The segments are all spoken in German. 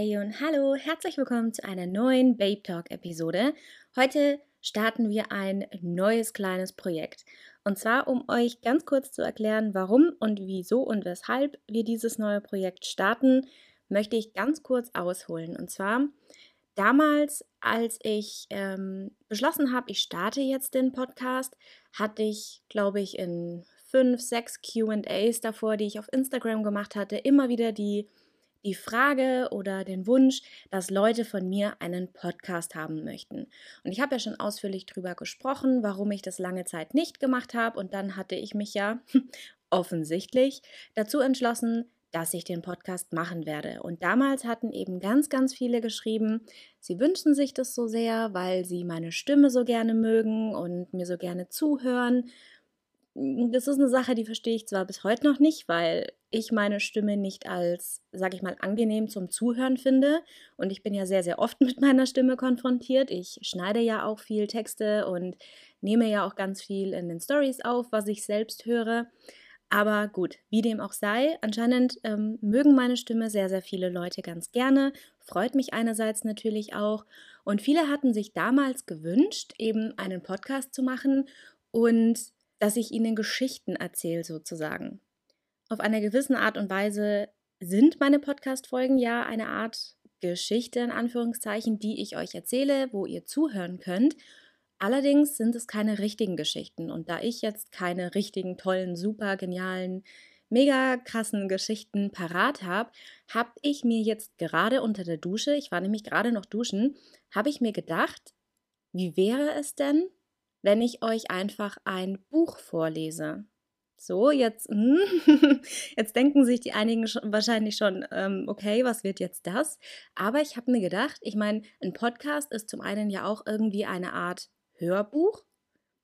Hey und hallo, herzlich willkommen zu einer neuen Babe Talk Episode. Heute starten wir ein neues kleines Projekt. Und zwar, um euch ganz kurz zu erklären, warum und wieso und weshalb wir dieses neue Projekt starten, möchte ich ganz kurz ausholen. Und zwar, damals, als ich ähm, beschlossen habe, ich starte jetzt den Podcast, hatte ich, glaube ich, in fünf, sechs QAs davor, die ich auf Instagram gemacht hatte, immer wieder die die Frage oder den Wunsch, dass Leute von mir einen Podcast haben möchten. Und ich habe ja schon ausführlich darüber gesprochen, warum ich das lange Zeit nicht gemacht habe. Und dann hatte ich mich ja offensichtlich dazu entschlossen, dass ich den Podcast machen werde. Und damals hatten eben ganz, ganz viele geschrieben, sie wünschen sich das so sehr, weil sie meine Stimme so gerne mögen und mir so gerne zuhören das ist eine Sache, die verstehe ich zwar bis heute noch nicht, weil ich meine Stimme nicht als, sage ich mal, angenehm zum Zuhören finde. Und ich bin ja sehr, sehr oft mit meiner Stimme konfrontiert. Ich schneide ja auch viel Texte und nehme ja auch ganz viel in den Stories auf, was ich selbst höre. Aber gut, wie dem auch sei, anscheinend ähm, mögen meine Stimme sehr, sehr viele Leute ganz gerne. Freut mich einerseits natürlich auch. Und viele hatten sich damals gewünscht, eben einen Podcast zu machen und dass ich ihnen Geschichten erzähle sozusagen. Auf eine gewisse Art und Weise sind meine Podcast-Folgen ja eine Art Geschichte in Anführungszeichen, die ich euch erzähle, wo ihr zuhören könnt. Allerdings sind es keine richtigen Geschichten. Und da ich jetzt keine richtigen, tollen, super genialen, mega krassen Geschichten parat habe, habe ich mir jetzt gerade unter der Dusche, ich war nämlich gerade noch duschen, habe ich mir gedacht, wie wäre es denn, wenn ich euch einfach ein Buch vorlese. So, jetzt, hm, jetzt denken sich die einigen wahrscheinlich schon, ähm, okay, was wird jetzt das? Aber ich habe mir gedacht, ich meine, ein Podcast ist zum einen ja auch irgendwie eine Art Hörbuch,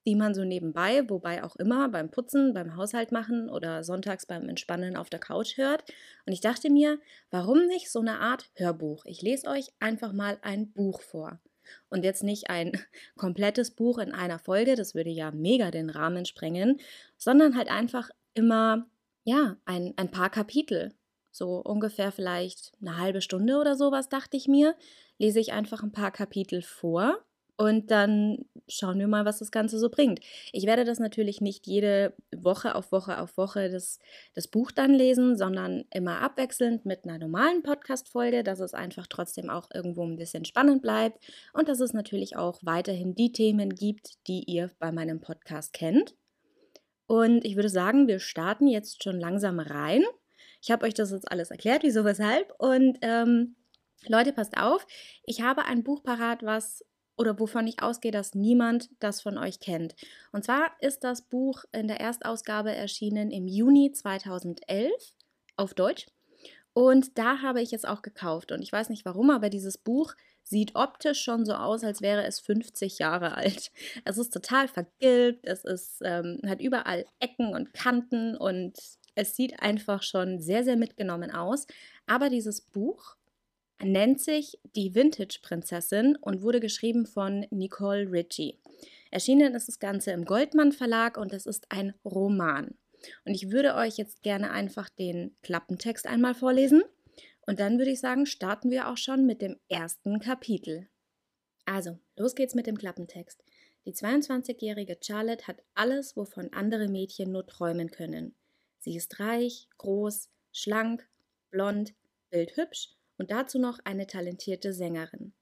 die man so nebenbei, wobei auch immer, beim Putzen, beim Haushalt machen oder sonntags beim Entspannen auf der Couch hört. Und ich dachte mir, warum nicht so eine Art Hörbuch? Ich lese euch einfach mal ein Buch vor. Und jetzt nicht ein komplettes Buch in einer Folge, das würde ja mega den Rahmen sprengen, sondern halt einfach immer, ja, ein, ein paar Kapitel. So ungefähr vielleicht eine halbe Stunde oder sowas, dachte ich mir, lese ich einfach ein paar Kapitel vor und dann schauen wir mal, was das Ganze so bringt. Ich werde das natürlich nicht jede Woche auf Woche auf Woche das, das Buch dann lesen, sondern immer abwechselnd mit einer normalen Podcast-Folge, dass es einfach trotzdem auch irgendwo ein bisschen spannend bleibt und dass es natürlich auch weiterhin die Themen gibt, die ihr bei meinem Podcast kennt. Und ich würde sagen, wir starten jetzt schon langsam rein. Ich habe euch das jetzt alles erklärt, wieso, weshalb. Und ähm, Leute, passt auf, ich habe ein Buch parat, was oder wovon ich ausgehe, dass niemand das von euch kennt. Und zwar ist das Buch in der Erstausgabe erschienen im Juni 2011 auf Deutsch. Und da habe ich es auch gekauft. Und ich weiß nicht warum, aber dieses Buch sieht optisch schon so aus, als wäre es 50 Jahre alt. Es ist total vergilbt, es ist, ähm, hat überall Ecken und Kanten und es sieht einfach schon sehr, sehr mitgenommen aus. Aber dieses Buch nennt sich Die Vintage-Prinzessin und wurde geschrieben von Nicole Ritchie. Erschienen ist das Ganze im Goldmann Verlag und es ist ein Roman. Und ich würde euch jetzt gerne einfach den Klappentext einmal vorlesen. Und dann würde ich sagen, starten wir auch schon mit dem ersten Kapitel. Also, los geht's mit dem Klappentext. Die 22-jährige Charlotte hat alles, wovon andere Mädchen nur träumen können. Sie ist reich, groß, schlank, blond, bildhübsch und dazu noch eine talentierte Sängerin.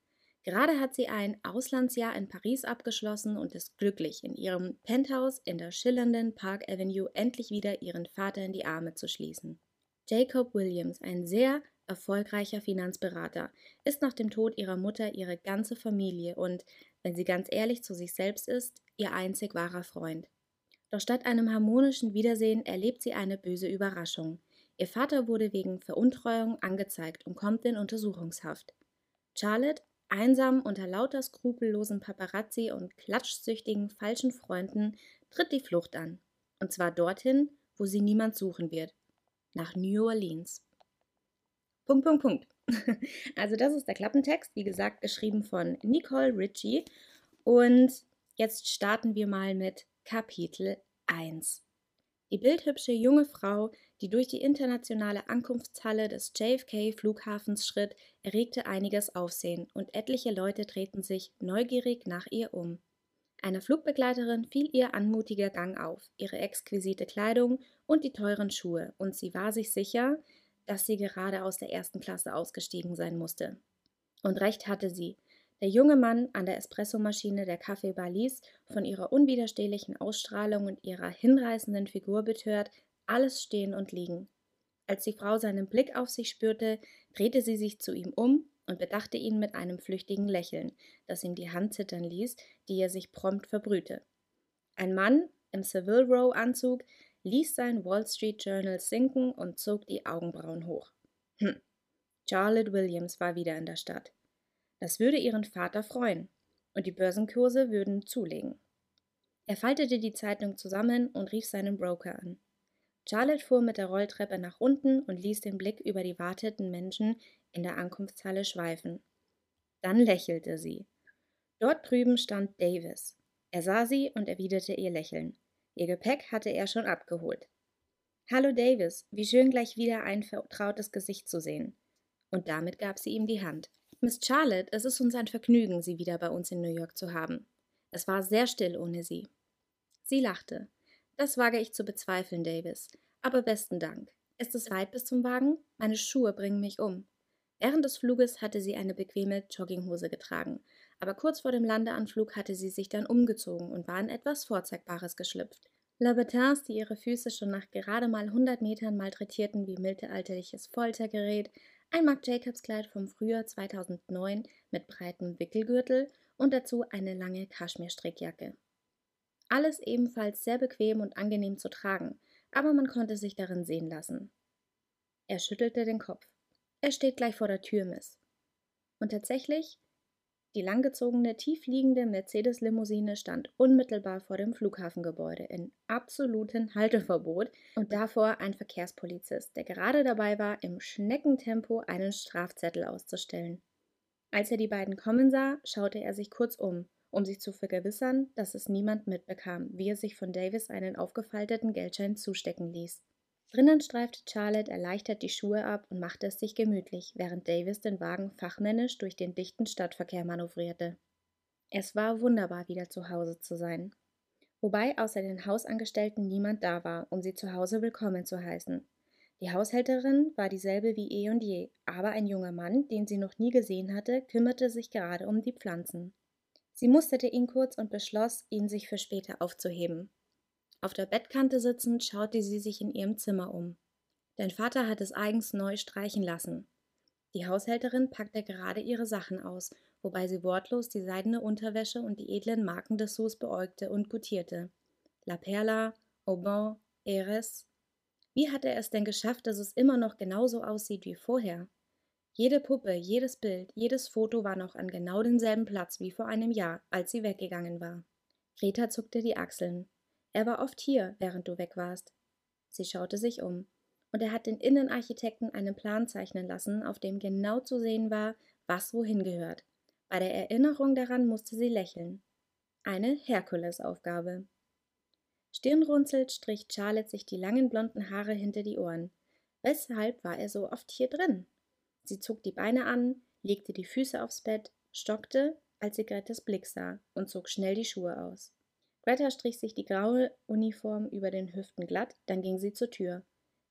Gerade hat sie ein Auslandsjahr in Paris abgeschlossen und ist glücklich, in ihrem Penthouse in der schillernden Park Avenue endlich wieder ihren Vater in die Arme zu schließen. Jacob Williams, ein sehr erfolgreicher Finanzberater, ist nach dem Tod ihrer Mutter ihre ganze Familie und, wenn sie ganz ehrlich zu sich selbst ist, ihr einzig wahrer Freund. Doch statt einem harmonischen Wiedersehen erlebt sie eine böse Überraschung. Ihr Vater wurde wegen Veruntreuung angezeigt und kommt in Untersuchungshaft. Charlotte, einsam unter lauter skrupellosen Paparazzi und klatschsüchtigen falschen Freunden, tritt die Flucht an. Und zwar dorthin, wo sie niemand suchen wird. Nach New Orleans. Punkt, Punkt, Punkt. Also das ist der Klappentext, wie gesagt, geschrieben von Nicole Ritchie. Und jetzt starten wir mal mit Kapitel 1. Die bildhübsche junge Frau, die durch die internationale Ankunftshalle des JFK-Flughafens schritt, erregte einiges Aufsehen und etliche Leute drehten sich neugierig nach ihr um. Einer Flugbegleiterin fiel ihr anmutiger Gang auf, ihre exquisite Kleidung und die teuren Schuhe, und sie war sich sicher, dass sie gerade aus der ersten Klasse ausgestiegen sein musste. Und recht hatte sie. Der junge Mann an der Espressomaschine der Kaffeebar ließ, von ihrer unwiderstehlichen Ausstrahlung und ihrer hinreißenden Figur betört, alles stehen und liegen. Als die Frau seinen Blick auf sich spürte, drehte sie sich zu ihm um und bedachte ihn mit einem flüchtigen Lächeln, das ihm die Hand zittern ließ, die er sich prompt verbrühte. Ein Mann im Savile Row Anzug ließ sein Wall Street Journal sinken und zog die Augenbrauen hoch. Hm. Charlotte Williams war wieder in der Stadt. Das würde ihren Vater freuen, und die Börsenkurse würden zulegen. Er faltete die Zeitung zusammen und rief seinen Broker an. Charlotte fuhr mit der Rolltreppe nach unten und ließ den Blick über die wartenden Menschen in der Ankunftshalle schweifen. Dann lächelte sie. Dort drüben stand Davis. Er sah sie und erwiderte ihr Lächeln. Ihr Gepäck hatte er schon abgeholt. Hallo Davis, wie schön gleich wieder ein vertrautes Gesicht zu sehen. Und damit gab sie ihm die Hand. Miss Charlotte, es ist uns ein Vergnügen, Sie wieder bei uns in New York zu haben. Es war sehr still ohne Sie. Sie lachte. Das wage ich zu bezweifeln, Davis. Aber besten Dank. Ist es weit bis zum Wagen? Meine Schuhe bringen mich um. Während des Fluges hatte sie eine bequeme Jogginghose getragen, aber kurz vor dem Landeanflug hatte sie sich dann umgezogen und war in etwas Vorzeigbares geschlüpft. Labetins, die ihre Füße schon nach gerade mal 100 Metern malträtierten wie mittelalterliches Foltergerät, ein Marc Jacobs Kleid vom Frühjahr 2009 mit breitem Wickelgürtel und dazu eine lange Kaschmirstrickjacke. Alles ebenfalls sehr bequem und angenehm zu tragen, aber man konnte sich darin sehen lassen. Er schüttelte den Kopf. Er steht gleich vor der Tür, Miss. Und tatsächlich, die langgezogene, tiefliegende Mercedes-Limousine stand unmittelbar vor dem Flughafengebäude in absolutem Halteverbot und davor ein Verkehrspolizist, der gerade dabei war, im Schneckentempo einen Strafzettel auszustellen. Als er die beiden kommen sah, schaute er sich kurz um um sich zu vergewissern, dass es niemand mitbekam, wie er sich von Davis einen aufgefalteten Geldschein zustecken ließ. Drinnen streifte Charlotte erleichtert die Schuhe ab und machte es sich gemütlich, während Davis den Wagen fachmännisch durch den dichten Stadtverkehr manövrierte. Es war wunderbar, wieder zu Hause zu sein. Wobei außer den Hausangestellten niemand da war, um sie zu Hause willkommen zu heißen. Die Haushälterin war dieselbe wie eh und je, aber ein junger Mann, den sie noch nie gesehen hatte, kümmerte sich gerade um die Pflanzen. Sie musterte ihn kurz und beschloss, ihn sich für später aufzuheben. Auf der Bettkante sitzend schaute sie sich in ihrem Zimmer um. Dein Vater hat es eigens neu streichen lassen. Die Haushälterin packte gerade ihre Sachen aus, wobei sie wortlos die seidene Unterwäsche und die edlen Marken des Sus beäugte und gutierte. La Perla, Aubin, Eres. Wie hatte er es denn geschafft, dass es immer noch genauso aussieht wie vorher? Jede Puppe, jedes Bild, jedes Foto war noch an genau demselben Platz wie vor einem Jahr, als sie weggegangen war. Greta zuckte die Achseln. Er war oft hier, während du weg warst. Sie schaute sich um. Und er hat den Innenarchitekten einen Plan zeichnen lassen, auf dem genau zu sehen war, was wohin gehört. Bei der Erinnerung daran musste sie lächeln. Eine Herkulesaufgabe. Stirnrunzelnd strich Charlotte sich die langen blonden Haare hinter die Ohren. Weshalb war er so oft hier drin? Sie zog die Beine an, legte die Füße aufs Bett, stockte, als sie Gretas Blick sah, und zog schnell die Schuhe aus. Greta strich sich die graue Uniform über den Hüften glatt, dann ging sie zur Tür.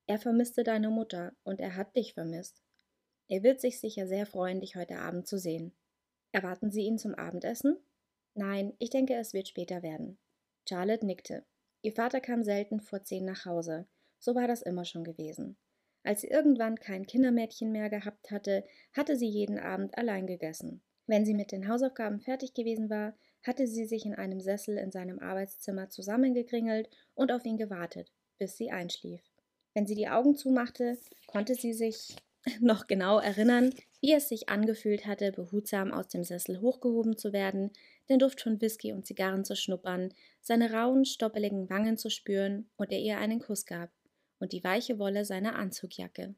Er vermisste deine Mutter und er hat dich vermisst. Er wird sich sicher sehr freuen, dich heute Abend zu sehen. Erwarten Sie ihn zum Abendessen? Nein, ich denke, es wird später werden. Charlotte nickte. Ihr Vater kam selten vor zehn nach Hause. So war das immer schon gewesen. Als sie irgendwann kein Kindermädchen mehr gehabt hatte, hatte sie jeden Abend allein gegessen. Wenn sie mit den Hausaufgaben fertig gewesen war, hatte sie sich in einem Sessel in seinem Arbeitszimmer zusammengekringelt und auf ihn gewartet, bis sie einschlief. Wenn sie die Augen zumachte, konnte sie sich noch genau erinnern, wie es sich angefühlt hatte, behutsam aus dem Sessel hochgehoben zu werden, den Duft von Whisky und Zigarren zu schnuppern, seine rauen, stoppeligen Wangen zu spüren und er ihr einen Kuss gab und die weiche Wolle seiner Anzugjacke.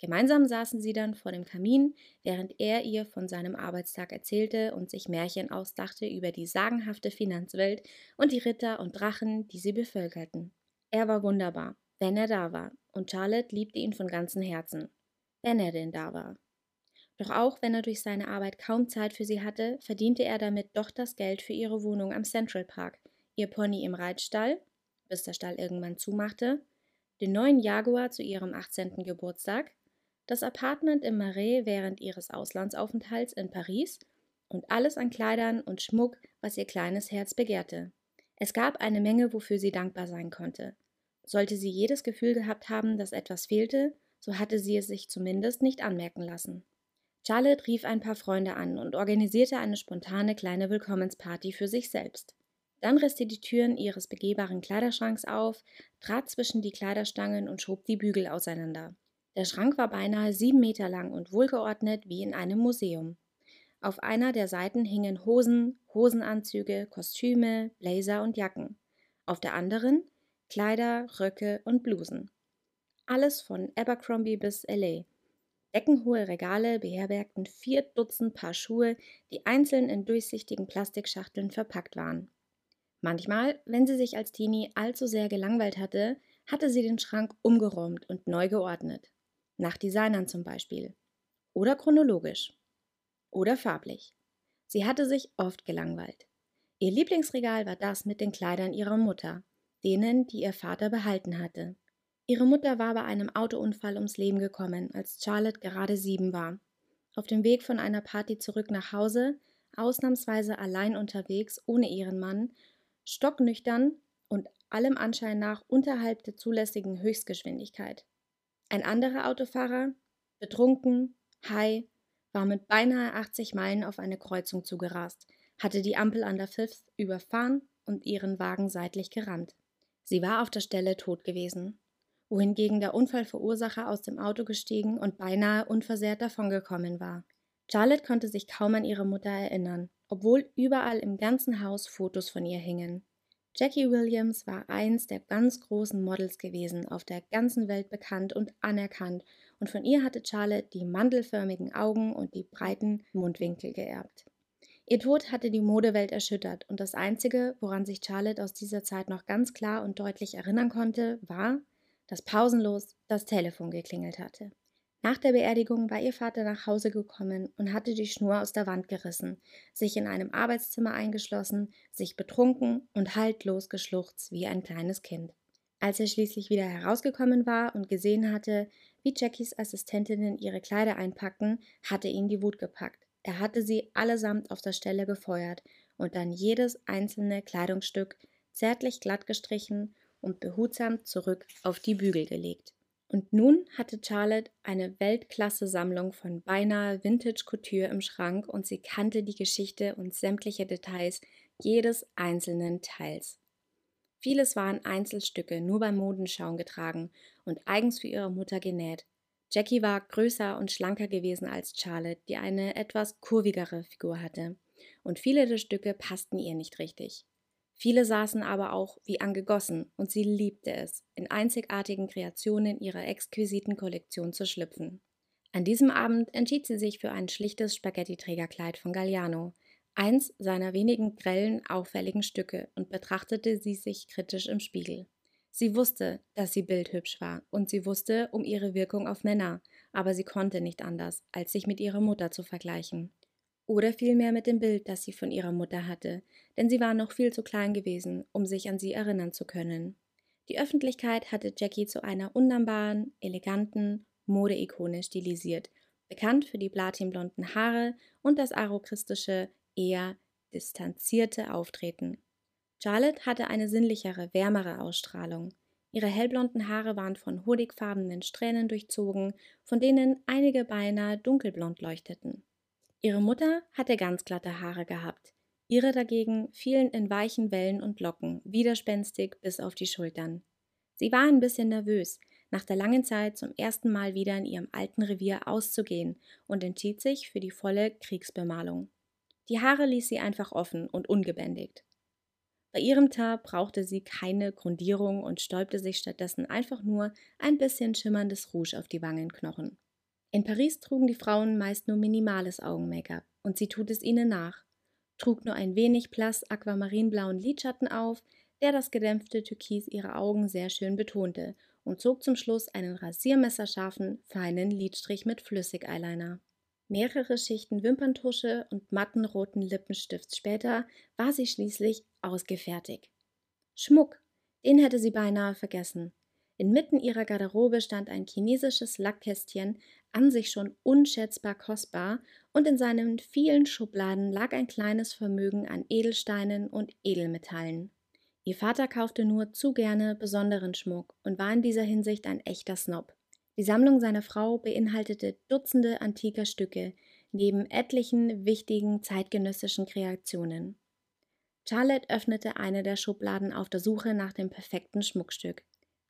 Gemeinsam saßen sie dann vor dem Kamin, während er ihr von seinem Arbeitstag erzählte und sich Märchen ausdachte über die sagenhafte Finanzwelt und die Ritter und Drachen, die sie bevölkerten. Er war wunderbar, wenn er da war, und Charlotte liebte ihn von ganzem Herzen, wenn er denn da war. Doch auch wenn er durch seine Arbeit kaum Zeit für sie hatte, verdiente er damit doch das Geld für ihre Wohnung am Central Park, ihr Pony im Reitstall, bis der Stall irgendwann zumachte, den neuen Jaguar zu ihrem 18. Geburtstag, das Apartment im Marais während ihres Auslandsaufenthalts in Paris und alles an Kleidern und Schmuck, was ihr kleines Herz begehrte. Es gab eine Menge, wofür sie dankbar sein konnte. Sollte sie jedes Gefühl gehabt haben, dass etwas fehlte, so hatte sie es sich zumindest nicht anmerken lassen. Charlotte rief ein paar Freunde an und organisierte eine spontane kleine Willkommensparty für sich selbst. Dann riss sie die Türen ihres begehbaren Kleiderschranks auf, trat zwischen die Kleiderstangen und schob die Bügel auseinander. Der Schrank war beinahe sieben Meter lang und wohlgeordnet wie in einem Museum. Auf einer der Seiten hingen Hosen, Hosenanzüge, Kostüme, Blazer und Jacken. Auf der anderen Kleider, Röcke und Blusen. Alles von Abercrombie bis LA. Deckenhohe Regale beherbergten vier Dutzend Paar Schuhe, die einzeln in durchsichtigen Plastikschachteln verpackt waren. Manchmal, wenn sie sich als Teenie allzu sehr gelangweilt hatte, hatte sie den Schrank umgeräumt und neu geordnet. Nach Designern zum Beispiel. Oder chronologisch. Oder farblich. Sie hatte sich oft gelangweilt. Ihr Lieblingsregal war das mit den Kleidern ihrer Mutter, denen, die ihr Vater behalten hatte. Ihre Mutter war bei einem Autounfall ums Leben gekommen, als Charlotte gerade sieben war. Auf dem Weg von einer Party zurück nach Hause, ausnahmsweise allein unterwegs, ohne ihren Mann, stocknüchtern und allem Anschein nach unterhalb der zulässigen Höchstgeschwindigkeit. Ein anderer Autofahrer, betrunken, high, war mit beinahe 80 Meilen auf eine Kreuzung zugerast, hatte die Ampel an der Fifth überfahren und ihren Wagen seitlich gerammt. Sie war auf der Stelle tot gewesen, wohingegen der Unfallverursacher aus dem Auto gestiegen und beinahe unversehrt davongekommen war. Charlotte konnte sich kaum an ihre Mutter erinnern, obwohl überall im ganzen Haus Fotos von ihr hingen. Jackie Williams war eins der ganz großen Models gewesen, auf der ganzen Welt bekannt und anerkannt, und von ihr hatte Charlotte die mandelförmigen Augen und die breiten Mundwinkel geerbt. Ihr Tod hatte die Modewelt erschüttert, und das Einzige, woran sich Charlotte aus dieser Zeit noch ganz klar und deutlich erinnern konnte, war, dass pausenlos das Telefon geklingelt hatte. Nach der Beerdigung war ihr Vater nach Hause gekommen und hatte die Schnur aus der Wand gerissen, sich in einem Arbeitszimmer eingeschlossen, sich betrunken und haltlos geschluchzt wie ein kleines Kind. Als er schließlich wieder herausgekommen war und gesehen hatte, wie Jackies Assistentinnen ihre Kleider einpackten, hatte ihn die Wut gepackt. Er hatte sie allesamt auf der Stelle gefeuert und dann jedes einzelne Kleidungsstück zärtlich glatt gestrichen und behutsam zurück auf die Bügel gelegt. Und nun hatte Charlotte eine Weltklasse-Sammlung von beinahe Vintage-Couture im Schrank und sie kannte die Geschichte und sämtliche Details jedes einzelnen Teils. Vieles waren Einzelstücke, nur beim Modenschauen getragen und eigens für ihre Mutter genäht. Jackie war größer und schlanker gewesen als Charlotte, die eine etwas kurvigere Figur hatte, und viele der Stücke passten ihr nicht richtig. Viele saßen aber auch wie angegossen und sie liebte es, in einzigartigen Kreationen ihrer exquisiten Kollektion zu schlüpfen. An diesem Abend entschied sie sich für ein schlichtes Spaghetti-Trägerkleid von Galliano, eins seiner wenigen grellen, auffälligen Stücke, und betrachtete sie sich kritisch im Spiegel. Sie wusste, dass sie bildhübsch war, und sie wusste um ihre Wirkung auf Männer, aber sie konnte nicht anders, als sich mit ihrer Mutter zu vergleichen oder vielmehr mit dem Bild, das sie von ihrer Mutter hatte, denn sie war noch viel zu klein gewesen, um sich an sie erinnern zu können. Die Öffentlichkeit hatte Jackie zu einer unnahmbaren, eleganten Modeikone stilisiert, bekannt für die platinblonden Haare und das arokristische, eher distanzierte Auftreten. Charlotte hatte eine sinnlichere, wärmere Ausstrahlung. Ihre hellblonden Haare waren von honigfarbenen Strähnen durchzogen, von denen einige beinahe dunkelblond leuchteten. Ihre Mutter hatte ganz glatte Haare gehabt, ihre dagegen fielen in weichen Wellen und Locken, widerspenstig bis auf die Schultern. Sie war ein bisschen nervös, nach der langen Zeit zum ersten Mal wieder in ihrem alten Revier auszugehen und entschied sich für die volle Kriegsbemalung. Die Haare ließ sie einfach offen und ungebändigt. Bei ihrem Teint brauchte sie keine Grundierung und stäubte sich stattdessen einfach nur ein bisschen schimmerndes Rouge auf die Wangenknochen. In Paris trugen die Frauen meist nur minimales Augen-Make-up und sie tut es ihnen nach. Trug nur ein wenig blass aquamarinblauen Lidschatten auf, der das gedämpfte Türkis ihrer Augen sehr schön betonte und zog zum Schluss einen rasiermesserscharfen, feinen Lidstrich mit Flüssig-Eyeliner. Mehrere Schichten Wimperntusche und matten roten Lippenstifts später war sie schließlich ausgefertigt. Schmuck, den hätte sie beinahe vergessen. Inmitten ihrer Garderobe stand ein chinesisches Lackkästchen, an sich schon unschätzbar kostbar, und in seinen vielen Schubladen lag ein kleines Vermögen an Edelsteinen und Edelmetallen. Ihr Vater kaufte nur zu gerne besonderen Schmuck und war in dieser Hinsicht ein echter Snob. Die Sammlung seiner Frau beinhaltete Dutzende antiker Stücke, neben etlichen wichtigen zeitgenössischen Kreationen. Charlotte öffnete eine der Schubladen auf der Suche nach dem perfekten Schmuckstück.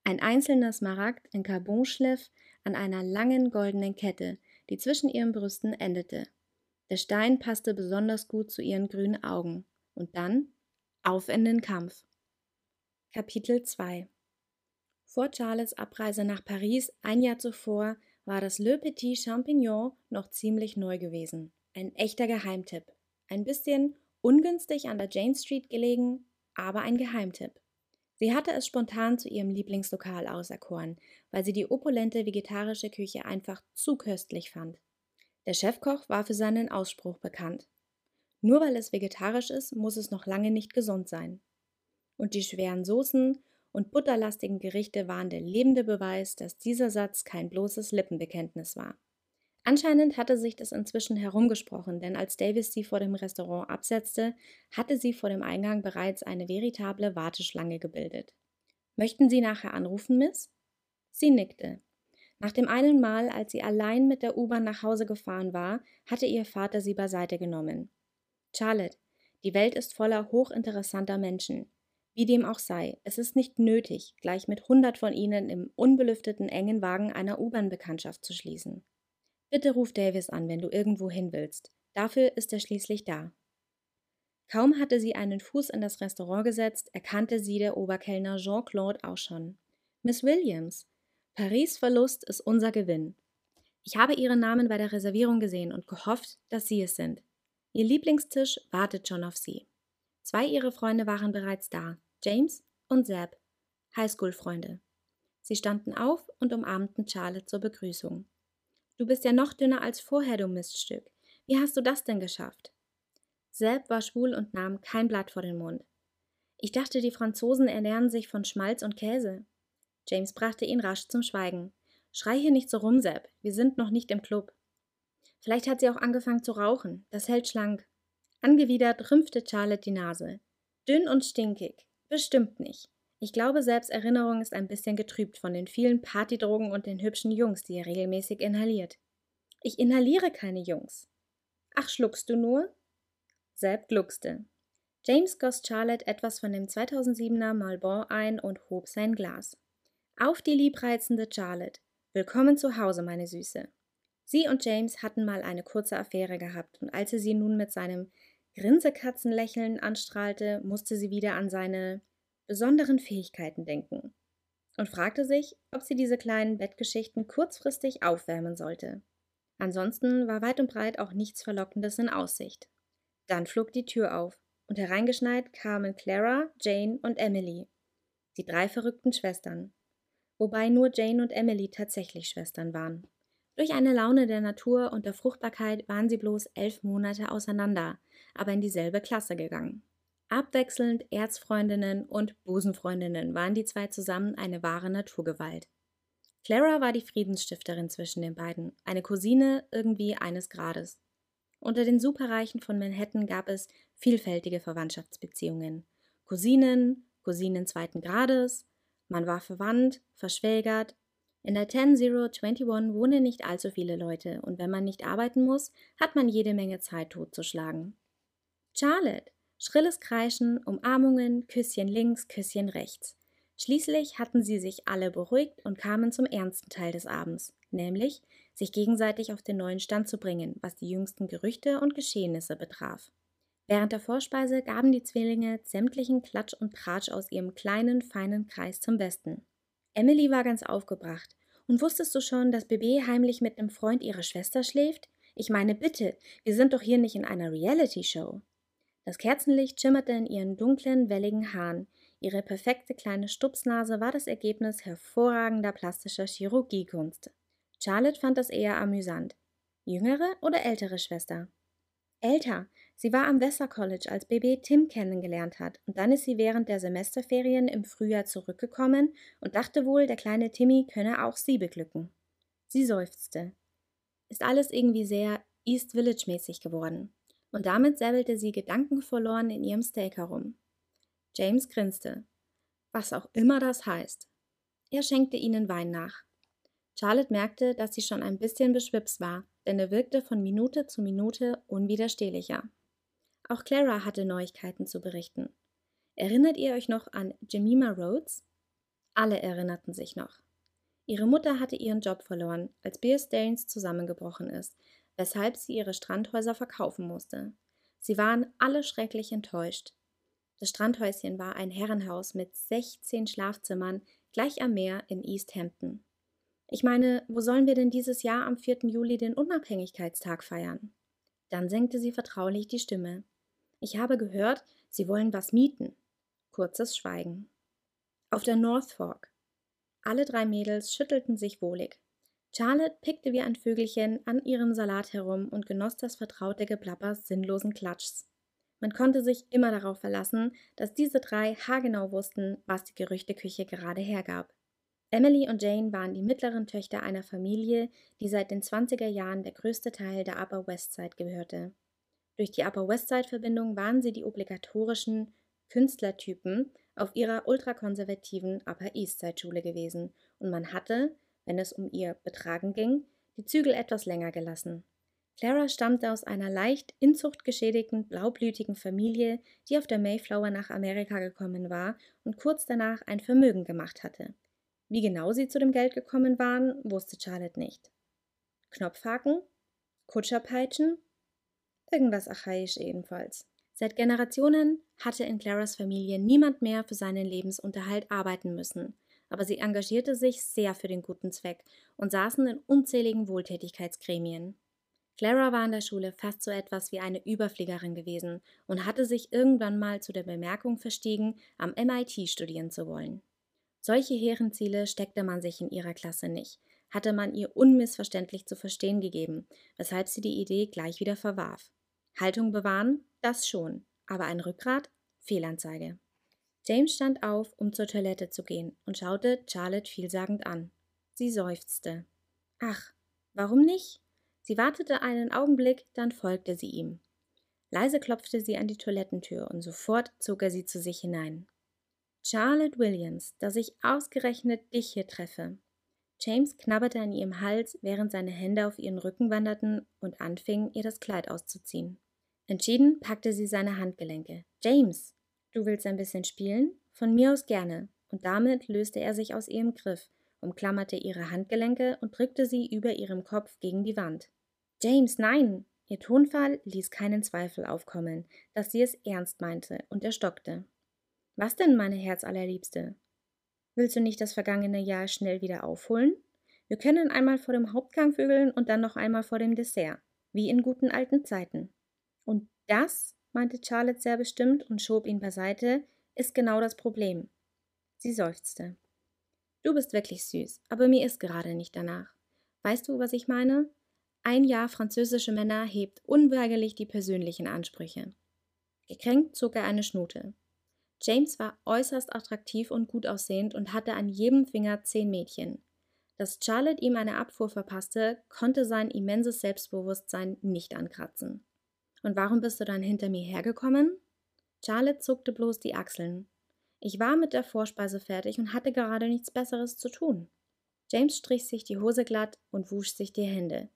Ein einzelner Smaragd in Carbonschliff an einer langen goldenen Kette, die zwischen ihren Brüsten endete. Der Stein passte besonders gut zu ihren grünen Augen. Und dann auf in den Kampf. Kapitel 2 Vor Charles Abreise nach Paris ein Jahr zuvor war das Le Petit Champignon noch ziemlich neu gewesen. Ein echter Geheimtipp. Ein bisschen ungünstig an der Jane Street gelegen, aber ein Geheimtipp. Sie hatte es spontan zu ihrem Lieblingslokal auserkoren, weil sie die opulente vegetarische Küche einfach zu köstlich fand. Der Chefkoch war für seinen Ausspruch bekannt. Nur weil es vegetarisch ist, muss es noch lange nicht gesund sein und die schweren Soßen und butterlastigen Gerichte waren der lebende Beweis, dass dieser Satz kein bloßes Lippenbekenntnis war. Anscheinend hatte sich das inzwischen herumgesprochen, denn als Davis sie vor dem Restaurant absetzte, hatte sie vor dem Eingang bereits eine veritable Warteschlange gebildet. Möchten Sie nachher anrufen, Miss? Sie nickte. Nach dem einen Mal, als sie allein mit der U-Bahn nach Hause gefahren war, hatte ihr Vater sie beiseite genommen. Charlotte, die Welt ist voller hochinteressanter Menschen. Wie dem auch sei, es ist nicht nötig, gleich mit hundert von ihnen im unbelüfteten engen Wagen einer U-Bahn-Bekanntschaft zu schließen. Bitte ruf Davis an, wenn du irgendwo hin willst. Dafür ist er schließlich da. Kaum hatte sie einen Fuß in das Restaurant gesetzt, erkannte sie der Oberkellner Jean-Claude auch schon. Miss Williams, Paris Verlust ist unser Gewinn. Ich habe Ihren Namen bei der Reservierung gesehen und gehofft, dass Sie es sind. Ihr Lieblingstisch wartet schon auf Sie. Zwei ihrer Freunde waren bereits da, James und Zeb, Highschool-Freunde. Sie standen auf und umarmten Charlotte zur Begrüßung. Du bist ja noch dünner als vorher, du Miststück. Wie hast du das denn geschafft? Zeb war schwul und nahm kein Blatt vor den Mund. Ich dachte, die Franzosen ernähren sich von Schmalz und Käse. James brachte ihn rasch zum Schweigen. Schrei hier nicht so rum, Zeb. Wir sind noch nicht im Club. Vielleicht hat sie auch angefangen zu rauchen. Das hält schlank. Angewidert rümpfte Charlotte die Nase. Dünn und stinkig. Bestimmt nicht. Ich glaube, Selbsterinnerung ist ein bisschen getrübt von den vielen Partydrogen und den hübschen Jungs, die er regelmäßig inhaliert. Ich inhaliere keine Jungs. Ach, schluckst du nur? Sepp gluckste. James goss Charlotte etwas von dem 2007er Malbon ein und hob sein Glas. Auf die liebreizende Charlotte. Willkommen zu Hause, meine Süße. Sie und James hatten mal eine kurze Affäre gehabt, und als er sie nun mit seinem Grinsekatzenlächeln anstrahlte, musste sie wieder an seine besonderen Fähigkeiten denken und fragte sich, ob sie diese kleinen Bettgeschichten kurzfristig aufwärmen sollte. Ansonsten war weit und breit auch nichts Verlockendes in Aussicht. Dann flog die Tür auf, und hereingeschneit kamen Clara, Jane und Emily, die drei verrückten Schwestern, wobei nur Jane und Emily tatsächlich Schwestern waren. Durch eine Laune der Natur und der Fruchtbarkeit waren sie bloß elf Monate auseinander, aber in dieselbe Klasse gegangen. Abwechselnd Erzfreundinnen und Busenfreundinnen waren die zwei zusammen eine wahre Naturgewalt. Clara war die Friedensstifterin zwischen den beiden, eine Cousine irgendwie eines Grades. Unter den Superreichen von Manhattan gab es vielfältige Verwandtschaftsbeziehungen. Cousinen, Cousinen zweiten Grades, man war verwandt, verschwägert, in der 10021 wohnen nicht allzu viele Leute und wenn man nicht arbeiten muss, hat man jede Menge Zeit totzuschlagen. Charlotte, schrilles Kreischen, Umarmungen, Küsschen links, Küsschen rechts. Schließlich hatten sie sich alle beruhigt und kamen zum ernsten Teil des Abends, nämlich sich gegenseitig auf den neuen Stand zu bringen, was die jüngsten Gerüchte und Geschehnisse betraf. Während der Vorspeise gaben die Zwillinge sämtlichen Klatsch und Tratsch aus ihrem kleinen, feinen Kreis zum Besten. Emily war ganz aufgebracht. Und wusstest du schon, dass Bebe heimlich mit einem Freund ihrer Schwester schläft? Ich meine, bitte, wir sind doch hier nicht in einer Reality-Show. Das Kerzenlicht schimmerte in ihren dunklen, welligen Haaren. Ihre perfekte kleine Stupsnase war das Ergebnis hervorragender plastischer Chirurgiekunst. Charlotte fand das eher amüsant. Jüngere oder ältere Schwester? Älter. Sie war am Wesser College, als Baby Tim kennengelernt hat, und dann ist sie während der Semesterferien im Frühjahr zurückgekommen und dachte wohl, der kleine Timmy könne auch sie beglücken. Sie seufzte. Ist alles irgendwie sehr East Village mäßig geworden. Und damit säbbelte sie gedankenverloren in ihrem Steak herum. James grinste. Was auch immer das heißt. Er schenkte ihnen Wein nach. Charlotte merkte, dass sie schon ein bisschen beschwipst war, denn er wirkte von Minute zu Minute unwiderstehlicher. Auch Clara hatte Neuigkeiten zu berichten. Erinnert ihr euch noch an Jemima Rhodes? Alle erinnerten sich noch. Ihre Mutter hatte ihren Job verloren, als Bear Stearns zusammengebrochen ist, weshalb sie ihre Strandhäuser verkaufen musste. Sie waren alle schrecklich enttäuscht. Das Strandhäuschen war ein Herrenhaus mit 16 Schlafzimmern gleich am Meer in East Hampton. Ich meine, wo sollen wir denn dieses Jahr am 4. Juli den Unabhängigkeitstag feiern? Dann senkte sie vertraulich die Stimme. Ich habe gehört, Sie wollen was mieten. Kurzes Schweigen. Auf der North Fork. Alle drei Mädels schüttelten sich wohlig. Charlotte pickte wie ein Vögelchen an ihrem Salat herum und genoss das vertraute Geplapper sinnlosen Klatschs. Man konnte sich immer darauf verlassen, dass diese drei haargenau wussten, was die Gerüchteküche gerade hergab. Emily und Jane waren die mittleren Töchter einer Familie, die seit den 20er Jahren der größte Teil der Upper West Side gehörte. Durch die Upper West Side Verbindung waren sie die obligatorischen Künstlertypen auf ihrer ultrakonservativen Upper East Side Schule gewesen und man hatte, wenn es um ihr Betragen ging, die Zügel etwas länger gelassen. Clara stammte aus einer leicht inzuchtgeschädigten, blaublütigen Familie, die auf der Mayflower nach Amerika gekommen war und kurz danach ein Vermögen gemacht hatte. Wie genau sie zu dem Geld gekommen waren, wusste Charlotte nicht. Knopfhaken? Kutscherpeitschen? Irgendwas archaisch ebenfalls. Seit Generationen hatte in Claras Familie niemand mehr für seinen Lebensunterhalt arbeiten müssen, aber sie engagierte sich sehr für den guten Zweck und saßen in unzähligen Wohltätigkeitsgremien. Clara war in der Schule fast so etwas wie eine Überfliegerin gewesen und hatte sich irgendwann mal zu der Bemerkung verstiegen, am MIT studieren zu wollen. Solche Herrenziele steckte man sich in ihrer Klasse nicht, hatte man ihr unmissverständlich zu verstehen gegeben, weshalb sie die Idee gleich wieder verwarf. Haltung bewahren, das schon, aber ein Rückgrat? Fehlanzeige. James stand auf, um zur Toilette zu gehen und schaute Charlotte vielsagend an. Sie seufzte. Ach, warum nicht? Sie wartete einen Augenblick, dann folgte sie ihm. Leise klopfte sie an die Toilettentür und sofort zog er sie zu sich hinein. Charlotte Williams, dass ich ausgerechnet dich hier treffe. James knabberte an ihrem Hals, während seine Hände auf ihren Rücken wanderten und anfingen, ihr das Kleid auszuziehen. Entschieden packte sie seine Handgelenke. James, du willst ein bisschen spielen? Von mir aus gerne. Und damit löste er sich aus ihrem Griff, umklammerte ihre Handgelenke und drückte sie über ihrem Kopf gegen die Wand. James, nein! Ihr Tonfall ließ keinen Zweifel aufkommen, dass sie es ernst meinte, und er stockte. Was denn, meine Herzallerliebste? Willst du nicht das vergangene Jahr schnell wieder aufholen? Wir können einmal vor dem Hauptgang vögeln und dann noch einmal vor dem Dessert, wie in guten alten Zeiten. Und das, meinte Charlotte sehr bestimmt und schob ihn beiseite, ist genau das Problem. Sie seufzte. Du bist wirklich süß, aber mir ist gerade nicht danach. Weißt du, was ich meine? Ein Jahr französische Männer hebt unweigerlich die persönlichen Ansprüche. Gekränkt zog er eine Schnute. James war äußerst attraktiv und gut aussehend und hatte an jedem Finger zehn Mädchen. Dass Charlotte ihm eine Abfuhr verpasste, konnte sein immenses Selbstbewusstsein nicht ankratzen. Und warum bist du dann hinter mir hergekommen? Charlotte zuckte bloß die Achseln. Ich war mit der Vorspeise fertig und hatte gerade nichts Besseres zu tun. James strich sich die Hose glatt und wusch sich die Hände.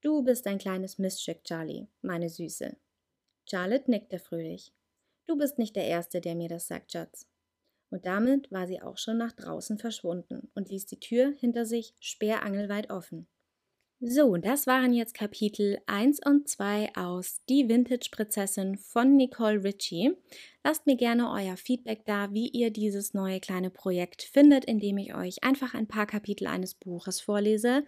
Du bist ein kleines Miststück, Charlie, meine Süße. Charlotte nickte fröhlich. Du bist nicht der Erste, der mir das sagt, Schatz. Und damit war sie auch schon nach draußen verschwunden und ließ die Tür hinter sich sperrangelweit offen. So, das waren jetzt Kapitel 1 und 2 aus Die Vintage Prinzessin von Nicole Ritchie. Lasst mir gerne euer Feedback da, wie ihr dieses neue kleine Projekt findet, indem ich euch einfach ein paar Kapitel eines Buches vorlese.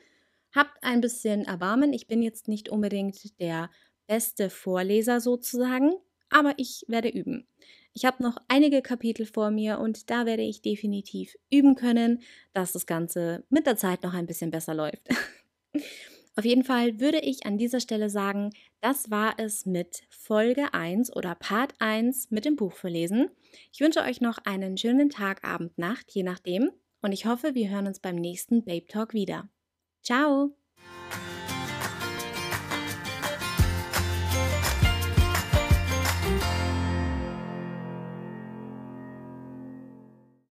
Habt ein bisschen Erbarmen, ich bin jetzt nicht unbedingt der beste Vorleser sozusagen, aber ich werde üben. Ich habe noch einige Kapitel vor mir und da werde ich definitiv üben können, dass das Ganze mit der Zeit noch ein bisschen besser läuft. Auf jeden Fall würde ich an dieser Stelle sagen, das war es mit Folge 1 oder Part 1 mit dem Buch verlesen. Ich wünsche euch noch einen schönen Tag, Abend, Nacht, je nachdem. Und ich hoffe, wir hören uns beim nächsten Babe Talk wieder. Ciao!